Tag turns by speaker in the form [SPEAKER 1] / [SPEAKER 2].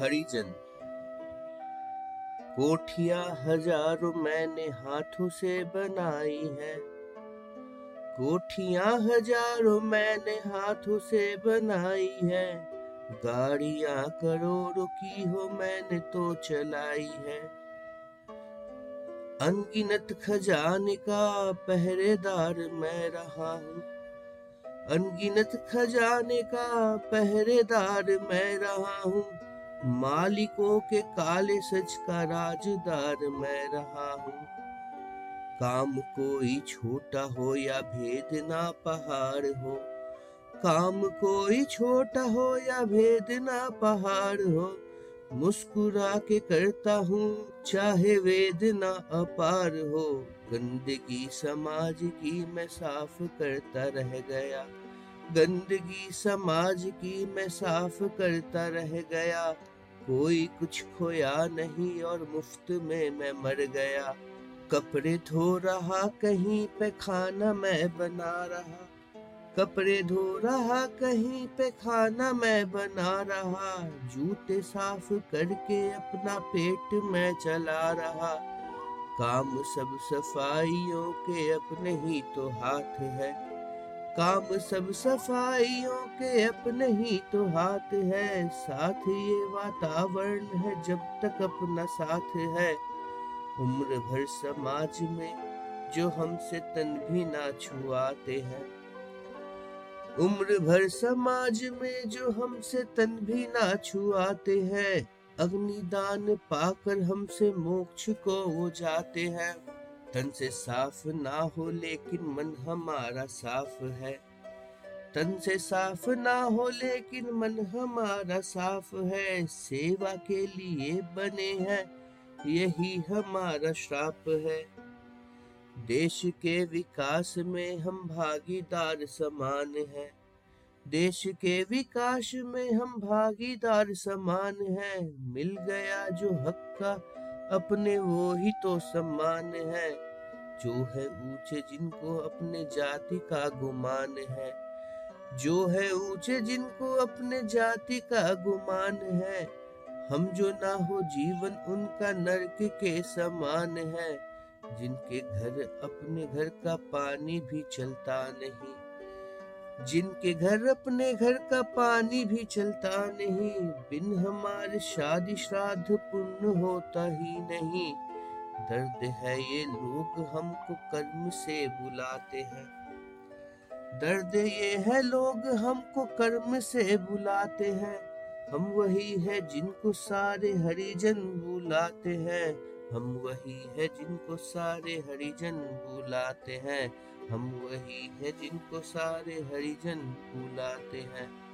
[SPEAKER 1] हरिजन। कोठिया हज़ारों मैंने हाथों से बनाई है। कोठिया हज़ारों मैंने हाथों से बनाई है। गाड़ियाँ करोड़ों की हो मैंने तो चलाई है। अनगिनत खजाने का पहरेदार मैं रहा हूँ। अनगिनत खजाने का पहरेदार मैं रहा हूँ। मालिकों के काले सच का राजदार मैं रहा हूँ। काम कोई छोटा हो या भेद ना पहाड़ हो। काम कोई छोटा हो या भेद ना पहाड़ हो। मुस्कुरा के करता हूँ, चाहे वेदना अपार हो। गंदगी समाज की मैं साफ़ करता रह गया। गंदगी समाज की मैं साफ़ करता रह गया। कोई कुछ खोया नहीं और मुफ़्त में मैं मर गया। कपड़े धो रहा, कहीं पे खाना मैं बना रहा। कपड़े धो रहा, कहीं पे खाना मैं बना रहा। जूते साफ़ करके अपना पेट मैं चला रहा। काम सब सफाइयों के अपने ही तो हाथ है। काम सब सफाइयों के अपने ही तो हाथ है। साथ ये वातावरण है, जब तक अपना साथ है। उम्र भर समाज में जो हमसे तन भी ना छुआते हैं। उम्र भर समाज में जो हमसे तन भी ना छुआते हैं। अग्निदान पाकर हमसे मोक्ष को वो जाते हैं। तन से साफ़ ना हो, लेकिन मन हमारा साफ़ है। तन से साफ़ ना हो, लेकिन मन हमारा साफ़ है। सेवा के लिए बने हैं, यही हमारा श्राप है। देश के विकास में हम भागीदार समान हैं। देश के विकास में हम भागीदार समान हैं। मिल गया जो हक का अपने वो ही तो सम्मान है। जो है ऊँचे जिनको अपने जाति का गुमान है। जो है ऊँचे जिनको अपने जाति का गुमान है। हम जो ना हो जीवन उनका नरक के समान है। जिनके घर अपने घर का पानी भी चलता नहीं। जिनके घर अपने घर का पानी भी चलता नहीं। बिन हमारे शादी श्राद्ध पुण्य होता ही नहीं। दर्द है ये लोग हमको कर्म से बुलाते हैं। दर्द ये है लोग हमको कर्म से बुलाते हैं। हम वही है जिनको सारे हरिजन बुलाते हैं। हम वही है जिनको सारे हरिजन बुलाते हैं। हम वही है जिनको सारे हरिजन बुलाते हैं।